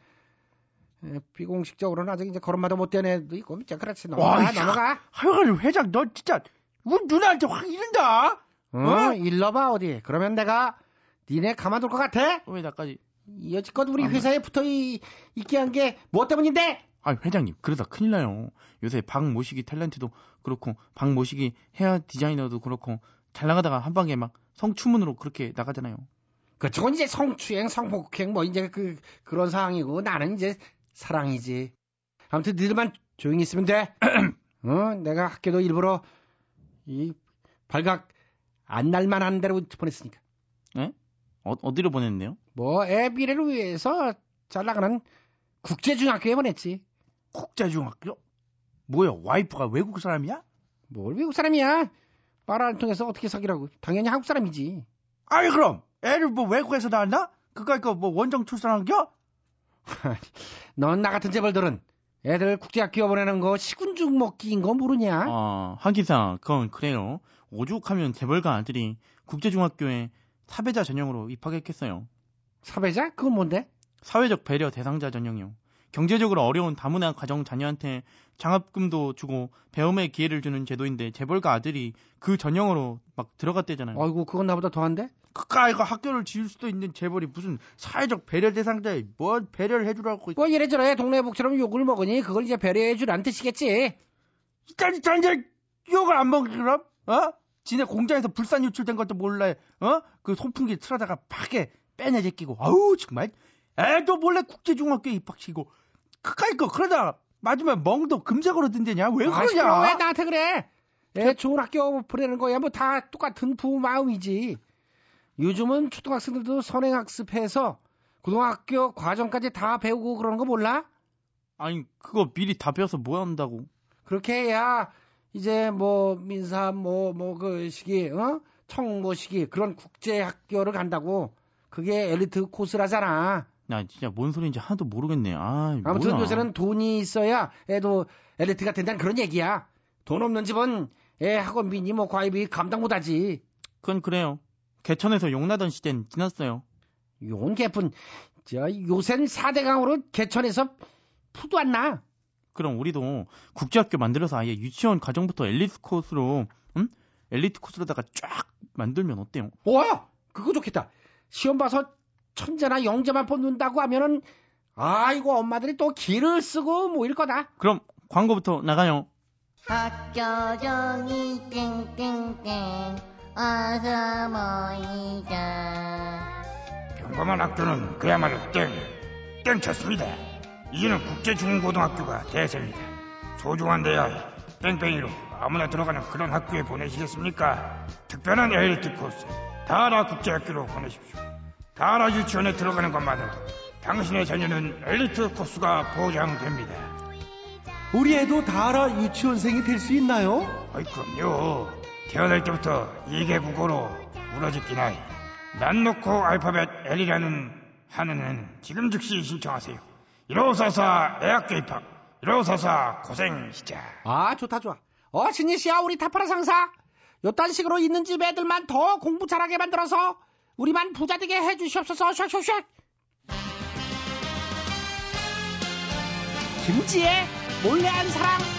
에, 비공식적으로는 아직 이제 걸음마도 못 떼는 애도 있고, 이제 그렇지. 넘어가, 와, 넘어가. 하여간 회장 너 진짜 우리 누나한테 확 이른다. 어? 일러봐, 어디. 그러면 내가 니네 가만둘 것 같아? 왜 나까지? 여지껏 우리 회사에 붙어 이- 있게 한 게 뭐 때문인데? 아, 회장님, 그러다 큰일 나요. 요새 박 모시기 탤런트도 그렇고, 박 모시기 헤어 디자이너도 그렇고, 잘 나가다가 한 방에 막 성추문으로 그렇게 나가잖아요. 그쪽은 이제 성추행, 성폭행, 뭐 이제 그, 그런 상황이고, 나는 이제 사랑이지. 아무튼 니들만 조용히 있으면 돼. 어, 내가 학교도 일부러 이 발각 안 날만한 대로 보냈으니까. 예? 어, 어디로 보냈네요? 뭐, 애 미래를 위해서 잘 나가는 국제중학교에 보냈지. 국제중학교? 뭐야, 와이프가 외국 사람이야? 뭘 외국 사람이야? 말을 통해서 어떻게 사귀라고? 당연히 한국 사람이지. 아니, 그럼, 애를 뭐 외국에서 낳았나? 그까이 거 뭐 원정 출산한겨? 넌 나 같은 재벌들은 애들 국제학교 보내는 거 시군죽 먹기인 거 모르냐? 아, 한기사, 그건 그래요. 오죽하면 재벌가 아들이 국제중학교에 사배자 전형으로 입학했겠어요. 사배자? 그건 뭔데? 사회적 배려 대상자 전형이요. 경제적으로 어려운 다문화 가정 자녀한테 장학금도 주고 배움의 기회를 주는 제도인데 재벌가 아들이 그 전형으로 막 들어갔대잖아요. 아이고 그건 나보다 더한데? 그까 이거 학교를 지을 수도 있는 재벌이 무슨 사회적 배려 대상자에 뭐 배려를 해주라고 뭐 이래저래 동네 복처럼 욕을 먹으니 그걸 이제 배려해 주란 뜻이겠지. 일단 이제 욕을 안 그럼? 어? 지네 공장에서 불산 유출된 것도 몰라 어? 그 소풍기 틀어다가 파게 빼내 제끼고 아우 정말 애도 몰래 국제중학교에 입학시키고 그까이 거 그러다 맞으면 멍도 금색으로 든대냐 왜 아, 그러냐 시끄러워. 왜 나한테 그래? 애 좋은 학교 보내는 거야 뭐 다 똑같은 부모 마음이지. 요즘은 초등학생들도 선행학습해서 고등학교 과정까지 다 배우고 그러는 거 몰라? 아니 그거 미리 다 배워서 뭐 한다고 그렇게 해야 이제 뭐 민사 뭐 뭐 그 시기 어 청모 시기 그런 국제 학교를 간다고 그게 엘리트 코스라잖아. 나 진짜 뭔 소리인지 하나도 모르겠네 아 아무튼 뭐야. 요새는 돈이 있어야 애도 엘리트가 된다는 그런 얘기야. 돈 없는 집은 애 학원비니 뭐 과외비 감당 못하지. 그건 그래요 개천에서 용나던 시대는 지났어요 용 개뿐 저 요샌 4대강으로 개천에서 푸도 안 나. 그럼 우리도 국제학교 만들어서 아예 유치원 과정부터 엘리트 코스로 응? 엘리트 코스로다가 쫙 만들면 어때요? 와 그거 좋겠다. 시험 봐서 천재나 영재만 뽑는다고 하면은 아이고 엄마들이 또 기를 쓰고 모일 거다. 그럼 광고부터 나가요. 학교 종이 땡땡땡 어서 모이자 평범한 학교는 그야말로 땡, 땡쳤습니다. 이제는 국제중고등학교가 대세입니다. 소중한 대학, 뺑뺑이로 아무나 들어가는 그런 학교에 보내시겠습니까? 특별한 엘리트 코스, 다라 국제학교로 보내십시오. 다라 유치원에 들어가는 것만으로도 당신의 자녀는 엘리트 코스가 보장됩니다. 우리 애도 다라 유치원생이 될 수 있나요? 아이, 그럼요. 태어날 때부터 이개 국어로 울어짓기 나이. 난 놓고 알파벳 L이라는 한은은 지금 즉시 신청하세요. 1544 대학교 입학. 1544 고생 시작. 아 좋다 좋아. 어 신희 씨야 우리 타파라 상사. 요딴 식으로 있는 집 애들만 더 공부 잘하게 만들어서 우리만 부자 되게 해주시옵소서 샥샥샥. 김지혜 몰래 한 사랑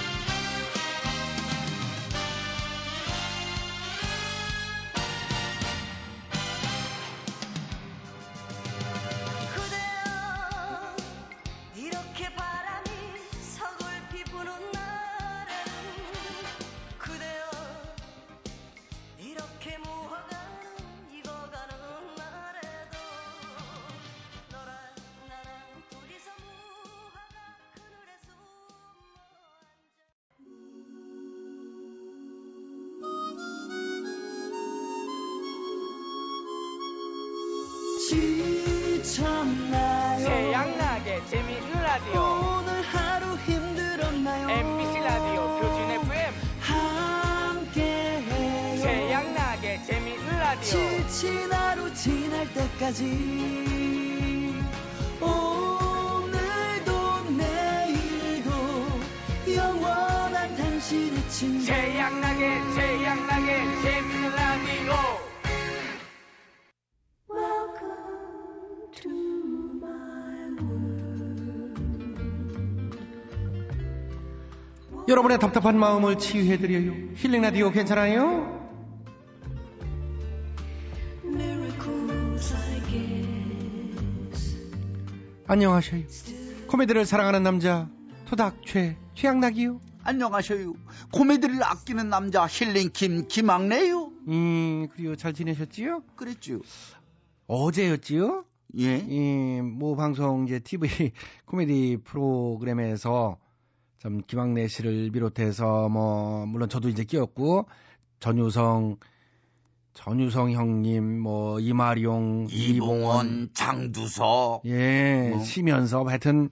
라디오 지친 하루 지날 때까지 오늘도 내일도 영원한 당신의 친구 태양나게 태양나게 재미있는 라디오 여러분의 답답한 마음을 치유해드려요. 힐링 라디오 괜찮아요? 안녕하셔요. 코미디를 사랑하는 남자 토닥최 최양락이요. 안녕하셔요. 코미디를 아끼는 남자 힐링킴 김학래요. 음 그리고 잘 지내셨지요? 그랬죠. 어제였지요? 예. 이, 모 방송 이제 TV 코미디 프로그램에서 참 김학래 씨를 비롯해서 뭐 물론 저도 이제 끼었고 전유성 전유성 형님 뭐 이마룡 이봉원, 장두석 예 뭐. 시면서 하여튼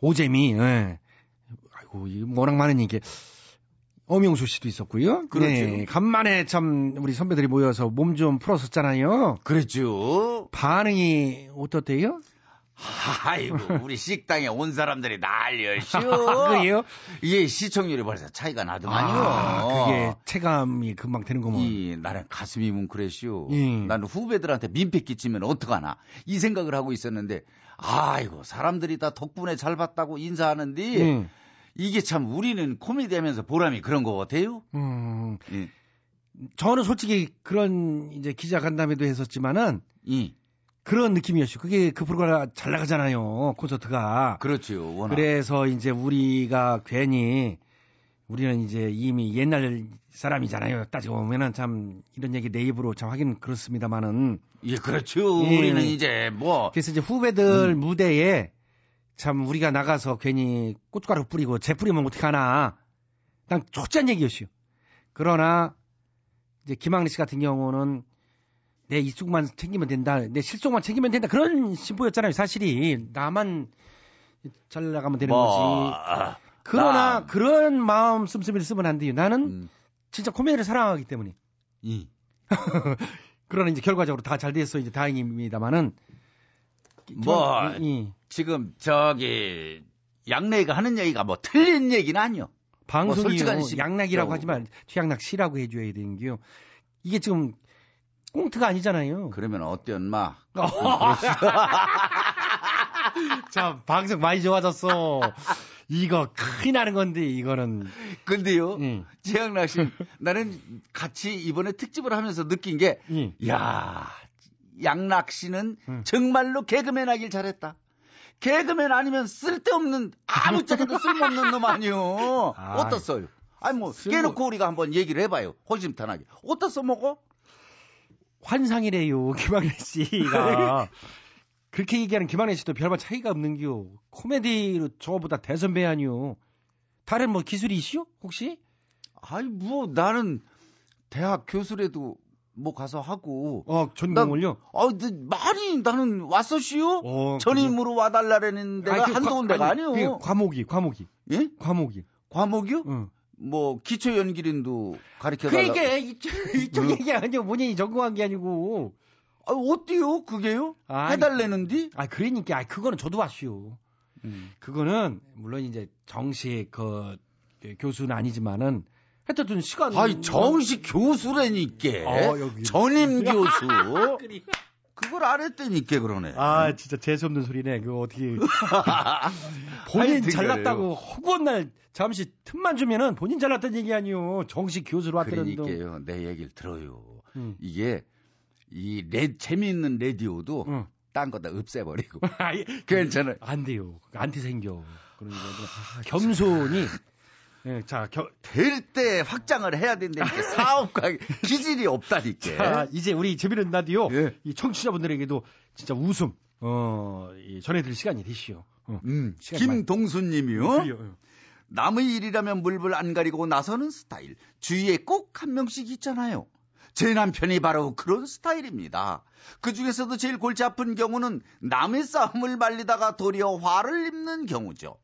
오재미 예. 아이고 이 워낙 많은 이게 엄영수 씨도 있었고요. 그렇죠. 네, 간만에 참 우리 선배들이 모여서 몸 좀 풀었었잖아요. 그랬죠. 반응이 어떻대요? 아이고 우리 식당에 온 사람들이 난리였쇼. 그래요? 이게 시청률이 벌써 차이가 나더만요. 아, 그게 체감이 금방 되는 거면. 이 나는 가슴이 뭉클했쇼. 예. 나는 후배들한테 민폐 끼치면 어떡하나 이 생각을 하고 있었는데 아이고 사람들이 다 덕분에 잘 봤다고 인사하는데 예. 이게 참 우리는 코미디 하면서 보람이 그런 거 같아요. 음, 예. 저는 솔직히 그런 이제 기자 간담회도 했었지만은 이 그런 느낌이었죠. 그게 그 프로가 잘 나가잖아요. 콘서트가. 그렇죠. 워낙. 그래서 이제 우리가 괜히 우리는 이제 이미 옛날 사람이잖아요. 따지고 보면은 참 이런 얘기 내 입으로 참 하긴 그렇습니다만은. 예, 그렇죠. 예. 우리는 이제 뭐 그래서 이제 후배들 음. 무대에 참 우리가 나가서 괜히 고춧가루 뿌리고 재 뿌리면 어떡하나. 난 족잔 얘기였어요. 그러나 이제 김학래 씨 같은 경우는 내 이쪽만 챙기면 된다. 내 실속만 챙기면 된다. 그런 신보였잖아요. 사실이 나만 잘 나가면 되는 뭐, 거지. 아, 그러나 나- 그런 마음 씀씀이를 쓰면 안 돼요. 나는 음. 진짜 코미디를 사랑하기 때문에. 이. 그러나 이제 결과적으로 다잘 됐어 이제 다행입니다만은 뭐 이- 지금 저기 양래가 하는 얘기가 뭐 틀린 얘기는 아니요. 방송이요. 뭐 양락이라고 저- 하지만 최양락 씨라고 해줘야 되는 게요. 이게 지금 꽁트가 아니잖아요. 그러면 어때 엄마? 자 방송 많이 좋아졌어. 이거 큰일 나는 건데 이거는. 근데요, 응. 최양락 씨, 나는 같이 이번에 특집을 하면서 느낀 게, 응. 야, 양락 씨는 응. 정말로 개그맨 하길 잘했다. 개그맨 아니면 쓸데없는 아무짝에도 쓸모없는 놈 아니요. 아, 어떻어요? 아니 뭐 쓸모- 깨놓고 우리가 한번 얘기를 해봐요. 호심탄하게. 어떻어 먹어? 환상이래요 김학래 씨가. 그렇게 얘기하는 김학래 씨도 별반 차이가 없는겨. 코미디로 저보다 대선배 아니요. 다른 뭐 기술이 있시오? 혹시? 아이 뭐 나는 대학 교수래도 뭐 가서 하고. 어 전공을요? 아, 나- 많이 나는 왔었시요. 어, 전임으로 와달라는 데가 아니, 그 군데가 아니, 아니요. 그 과목이 과목이. 예? 과목이. 과목이요? 응. 뭐 기초 연기린도 가르쳐 달라. 그러니까 이쪽, 이쪽 얘기 아니요. 본인이 전공한 게 아니고. 아, 어때요? 그게요? 아니, 해달래는디? 아 그러니까 아, 그거는 저도 왔슈. 음. 그거는 물론 이제 정식 그, 그 교수는 아니지만은 하여튼 시간. 아이 정식 교수라니까. 어. 전임 교수. 그걸 안 했다니까 그러네. 아, 진짜 재수 없는 소리네. 그거 어떻게. 본인 하여튼 잘났다고 허구한 날 잠시 틈만 주면은 본인 잘났다는 얘기 아니요. 정식 교수로 왔다는 동. 그러니까요. 내 얘기를 들어요. 음. 이게 이 레, 재미있는 라디오도 응. 딴 거다 없애버리고. 아예, 괜찮아요. 안 돼요. 안티 생겨. 그러니까 겸손히. 예, 자, 겨, 될때 확장을 해야 된다니까. 사업가 기질이 없다니까. 자, 이제 우리 재미있는 라디오 예. 이 청취자분들에게도 진짜 웃음 어, 이 전해드릴 시간이 되시오. 어. 음, 김동수님이요. 그래요. 남의 일이라면 물불 안 가리고 나서는 스타일. 주위에 꼭 한 명씩 있잖아요. 제 남편이 바로 그런 스타일입니다. 그 중에서도 제일 골치 아픈 경우는 남의 싸움을 말리다가 도리어 화를 입는 경우죠.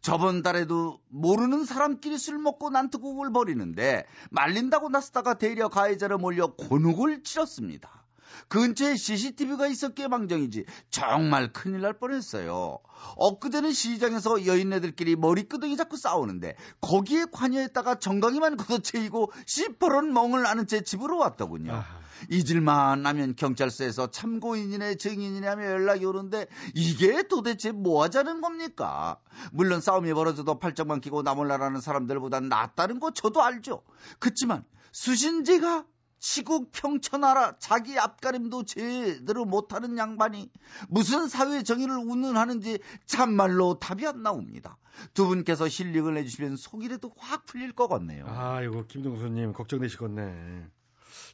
저번 달에도 모르는 사람끼리 술 먹고 난투극을 벌이는데 말린다고 나서다가 대려 가해자를 몰려 곤혹을 치렀습니다. 근처에 CCTV가 있었기에 망정이지 정말 큰일 날 뻔했어요. 엊그제는 시장에서 여인네들끼리 머리끄덩이 잡고 싸우는데 거기에 관여했다가 정강이만 걷어채이고 시퍼런 멍을 아는 채 집으로 왔더군요. 잊을만 하면 경찰서에서 참고인이네 증인이네 하며 연락이 오는데 이게 도대체 뭐 하자는 겁니까? 물론 싸움이 벌어져도 팔짱만 끼고 나몰라라는 사람들보단 낫다는 거 저도 알죠. 그치만 수신제가 시국 평천하라 자기 앞가림도 제대로 못하는 양반이 무슨 사회 정의를 운운하는지 참말로 답이 안 나옵니다. 두 분께서 힐링을 해주시면 속이라도 확 풀릴 것 같네요. 아이고, 김동수님, 걱정되시겠네.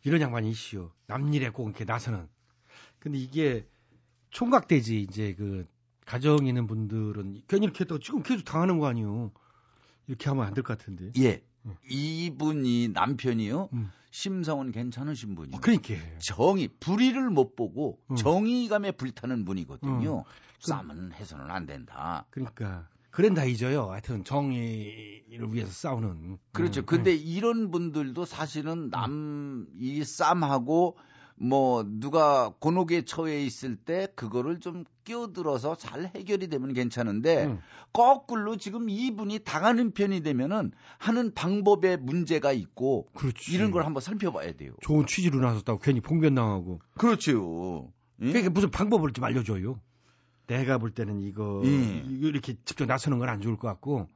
이런 양반이 이시오. 남일에 꼭 이렇게 나서는. 근데 이게 총각되지, 이제 그, 가정 있는 분들은 괜히 이렇게 했다가 지금 계속 당하는 거 아니에요. 이렇게 하면 안 될 것 같은데. 예. 이분이 남편이요. 음. 심성은 괜찮으신 분이요. 그러니까. 정의, 불의를 못 보고 음. 정의감에 불타는 분이거든요. 음. 싸움은 해서는 안 된다. 그러니까. 다 잊어요. 하여튼 정의를 위해서 싸우는. 그렇죠. 음, 근데 이런 분들도 사실은 남, 이 쌈하고 뭐 누가 곤혹에 처해 있을 때 그거를 좀 끼어들어서 잘 해결이 되면 괜찮은데 음. 거꾸로 지금 이분이 당하는 편이 되면은 하는 방법에 문제가 있고 그렇지. 이런 걸 한번 살펴봐야 돼요. 좋은 취지로 나섰다고 괜히 봉변 당하고. 그렇죠. 예? 그러니까 무슨 방법을 좀 알려줘요. 내가 볼 때는 이거, 예. 이렇게 직접 나서는 건 안 좋을 것 같고,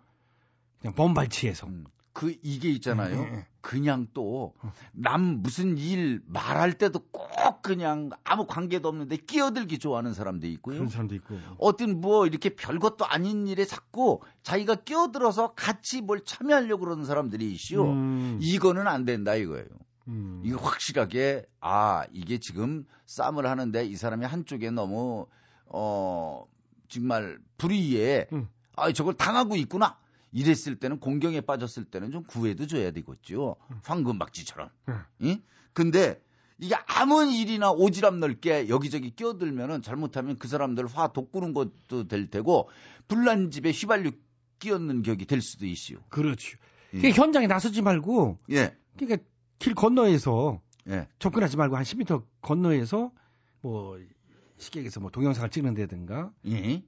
그냥 번발치해서. 음. 그 이게 있잖아요. 음, 음. 그냥 또 남 무슨 일 말할 때도 꼭 그냥 아무 관계도 없는데 끼어들기 좋아하는 사람도 있고요. 그런 사람도 있고. 어떤 뭐 이렇게 별것도 아닌 일에 자꾸 자기가 끼어들어서 같이 뭘 참여하려고 그러는 사람들이 있시오. 음. 이거는 안 된다 이거예요. 음. 이거 확실하게 아 이게 지금 싸움을 하는데 이 사람이 한쪽에 너무 어 정말 불의에 음. 아 저걸 당하고 있구나 이랬을 때는 공경에 빠졌을 때는 좀 구해도 줘야 되겠죠 황금박쥐처럼 음. 응? 근데 이게 아무 일이나 오지랖 넓게 여기저기 끼어들면은 잘못하면 그 사람들 화 돋구는 것도 될 테고 불난 집에 휘발유 끼얹는 격이 될 수도 있어요. 그렇죠. 예. 그러니까 현장에 나서지 말고, 예, 그러니까 길 건너에서 예. 접근하지 말고 한 10m 건너에서 뭐 시계에서 뭐 동영상을 찍는다든가 예.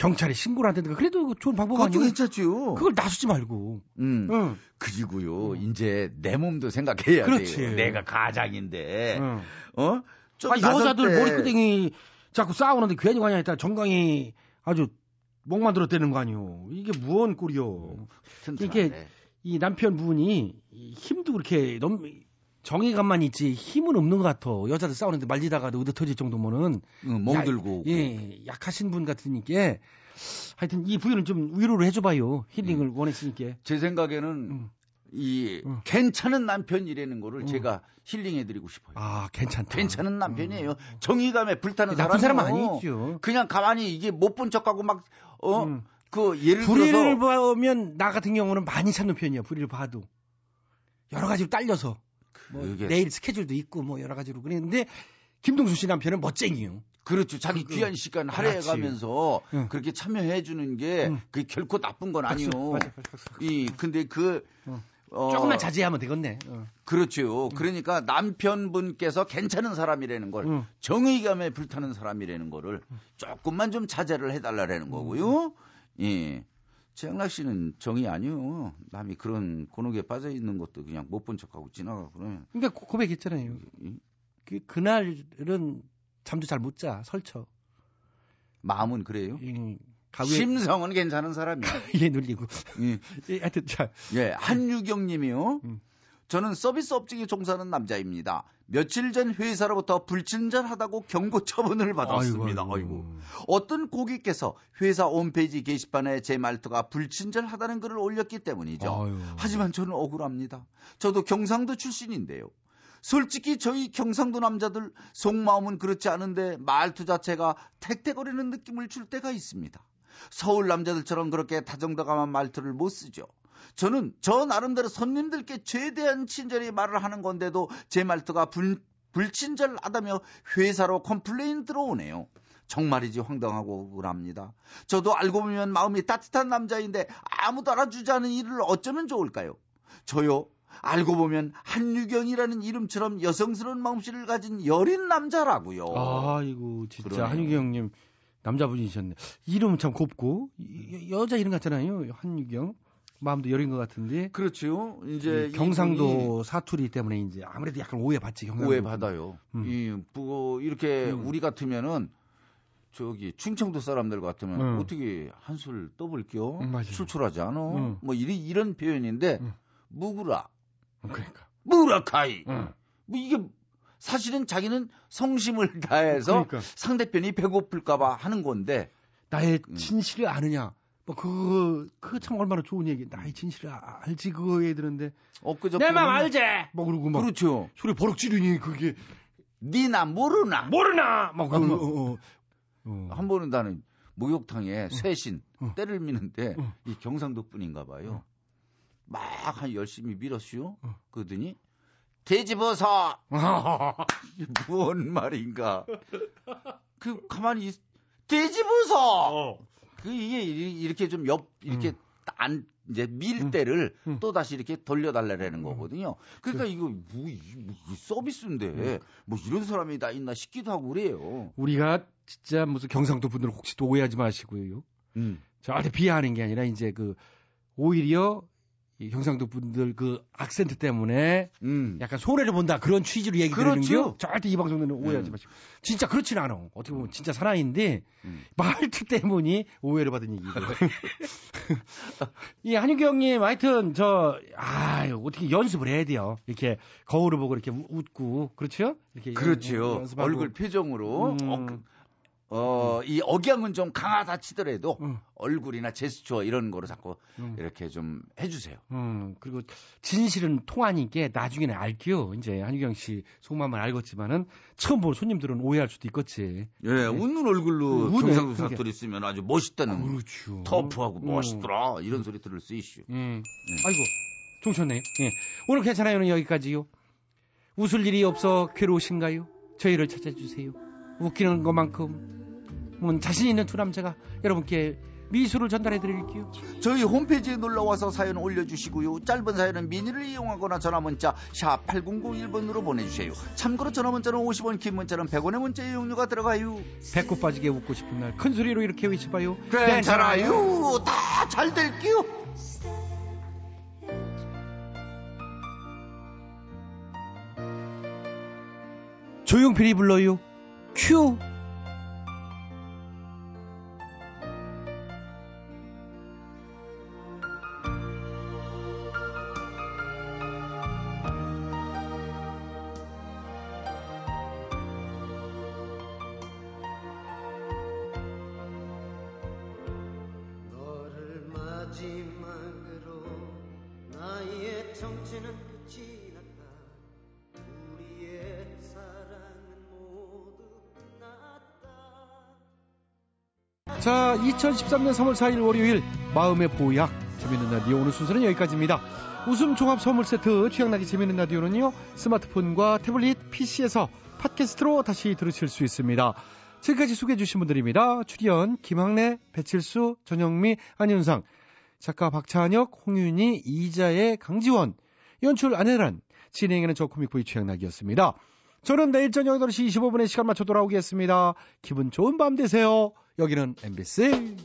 경찰에 신고를 한다든가 그래도 좋은 방법 아니에요? 괜찮죠. 그걸 나서지 말고. 음. 응. 그리고요, 이제 내 몸도 생각해야 그렇지. 돼요. 내가 가장인데, 응. 어? 좀 아, 여자들 머리끄댕이 자꾸 싸우는데 괜히 관여 했다 정강이 아주 목 만 들었다는 거 아니오. 이게 무언 꼴이요. 이게 튼튼하네. 이 남편분이 이 힘도 그렇게 너무 정의감만 있지 힘은 없는 것 같아. 여자들 싸우는데 말리다가도 의도 터질 정도면은 응, 멍들고. 예, 약하신 분 같으니까 하여튼 이 부인을 좀 위로를 해줘봐요. 힐링을 음. 원했으니까. 제 생각에는 음. 이 괜찮은 남편이라는 거를 제가 힐링해드리고 싶어요. 아 괜찮다. 괜찮은 남편이에요. 정의감에 불타는 나쁜 사람. 아니죠. 그냥 가만히 이게 못 본 척하고 막 어. 음. 그 예를 불의를 들어서 보면 나 같은 경우는 많이 찾는 편이야. 불의를 봐도 여러 가지로 딸려서 뭐 그게- 내일 스케줄도 있고 뭐 여러 가지로 그랬는데 김동수 씨 남편은 멋쟁이요. 그렇죠. 자기 그- 귀한 시간 그렇지. 할애해 가면서 응. 그렇게 참여해 주는 게 응. 그게 결코 나쁜 건 아니요. 맞아. 이 근데 그 응. 어, 조금만 자제하면 되겠네. 어. 그렇죠. 그러니까 남편분께서 괜찮은 사람이라는 걸 응. 정의감에 불타는 사람이라는 거를 조금만 좀 자제를 해달라는 거고요. 예. 최양락 씨는 정의 아니요. 남이 그런 곤혹에 빠져 있는 것도 그냥 못 본 척하고 지나가 그러면 그러니까 고- 고백했잖아요. 그 그날은 잠도 잘 못 자. 설쳐. 마음은 그래요? 가위에- 심성은 괜찮은 사람이야. 이에 눌리고. 예. 하여튼 자. 예, 한유경 님이요. 음. 저는 서비스 업종에 종사하는 남자입니다. 며칠 전 회사로부터 불친절하다고 경고 처분을 받았습니다. 아이고, 아이고. 어떤 고객께서 회사 홈페이지 게시판에 제 말투가 불친절하다는 글을 올렸기 때문이죠. 아유. 하지만 저는 억울합니다. 저도 경상도 출신인데요. 솔직히 저희 경상도 남자들 속마음은 그렇지 않은데 말투 자체가 택택거리는 느낌을 줄 때가 있습니다. 서울 남자들처럼 그렇게 다정다감한 말투를 못 쓰죠. 저는 저 나름대로 손님들께 최대한 친절히 말을 하는 건데도 제 말투가 불, 불친절하다며 회사로 complain 들어오네요. 정말이지 황당하고 억울합니다. 저도 알고 보면 마음이 따뜻한 남자인데 아무도 알아주지 않은 일을 어쩌면 좋을까요? 저요. 알고 보면 한유경이라는 이름처럼 여성스러운 마음씨를 가진 여린 남자라고요. 아이고 진짜 그러네요. 한유경 형님 남자분이셨네. 이름은 참 곱고 이- 여- 여자 이름 같잖아요. 한유경. 마음도 여린 것 같은데. 그렇죠. 이제 이 경상도 사투리 때문에 이제 아무래도 약간 오해받지 경상도. 오해 받아요. 음. 이 뭐, 이렇게 음. 우리 같으면은 저기 충청도 사람들 같으면 음. 어떻게 한술 떠볼게요? 음. 출출하지 않아? 음. 뭐 이런 이런 표현인데 무구라, 그러니까. 무라카이. 음. 뭐 이게 사실은 자기는 성심을 다해서 그러니까. 상대편이 배고플까봐 하는 건데 나의 음. 진실을 아느냐. 뭐 그거 그거 참 얼마나 좋은 얘기. 나의 진실을 아- 알지 그거 해야 되는데. 엊그저께 내맘 보면- 알지. 뭐 그러고 막 그렇죠. 소리 버럭 지르니 그게 니나 모르나 모르나. 막 그러고. 어, 어, 어. 어. 한 번은 나는 목욕탕에 쇠신 어. 때를 미는데 어. 이 경상도 분인가 봐요. 막 한 열심히 밀었슈. 어. 그러더니 이게 무언 말인가? 그 가만히 있- 돼지버섯. 그 이게 이- 이렇게 좀 옆 이렇게 안 이제 밀 때를 또 다시 이렇게 돌려달라는 거거든요. 그러니까 이거 뭐, 이- 뭐이 서비스인데 뭐 이런 사람이 다 있나 싶기도 하고 그래요. 우리가 진짜 무슨 경상도 분들 혹시 또 오해하지 마시고요. 음. 저한테 비하하는 게 아니라 이제 그 오히려 이 경상도 분들 그 악센트 때문에 약간 손해를 본다 그런 취지로 얘기 드리는 음. 그렇죠. 게 절대 이 방송에는 오해하지 음. 마시고 진짜 그렇지는 않아. 어떻게 보면 진짜 사나이인데 음. 말투 때문이 오해를 받은 얘기고. 이 한유경님 하여튼 저아 어떻게 연습을 해야 돼요. 이렇게 거울을 보고 이렇게 우- 웃고 그렇죠? 이렇게 그렇죠. 얼굴 표정으로 음. 어, 그- 어, 이 억양은 좀 강하다 치더라도 음. 얼굴이나 제스처 이런 거로 자꾸 음. 이렇게 좀 해주세요. 음, 그리고 진실은 통하니까 나중에는 알게요. 이제 한유경 씨 속마음을 알겠지만은 처음 본 손님들은 오해할 수도 있겠지. 예, 웃는 얼굴로 웃네, 경상도 그게. 사투리 쓰면 아주 멋있다는 그렇죠. 터프하고 음. 멋있더라 이런 소리 들을 수 있슈. 음. 아이고, 종쳤네요. 예. 오늘 괜찮아요는 여기까지요. 웃을 일이 없어 괴로우신가요? 저희를 찾아주세요. 웃기는 것만큼 음, 자신 있는 두 남자가 여러분께 미소를 전달해 드릴게요. 저희 홈페이지에 놀러 와서 사연 올려주시고요. 짧은 사연은 미니를 이용하거나 전화 문자 샵 8001번으로 보내주세요. 참고로 전화 문자는 50원, 긴 문자는 100원의 문자 이용료가 들어가요. 배꼽 빠지게 웃고 싶은 날 큰 소리로 이렇게 외쳐봐요. 괜찮아요. 다 잘 될게요. 조용필이 불러요. 큐. 2013년 3월 4일 월요일 마음의 보약 재밌는 라디오 오늘 순서는 여기까지입니다. 웃음 종합 선물 세트 취향나게 재밌는 라디오는요 스마트폰과 태블릿 PC에서 팟캐스트로 다시 들으실 수 있습니다. 지금까지 소개해 주신 분들입니다. 출연 김학래, 배칠수, 전영미, 안윤상, 작가 박찬혁, 홍윤희, 이자의 강지원, 연출 안혜란, 진행에는 저 코믹보이 취향나기였습니다. 저는 내일 저녁 8시 25분에 시간 맞춰 돌아오겠습니다. 기분 좋은 밤 되세요. 여기는 MBC.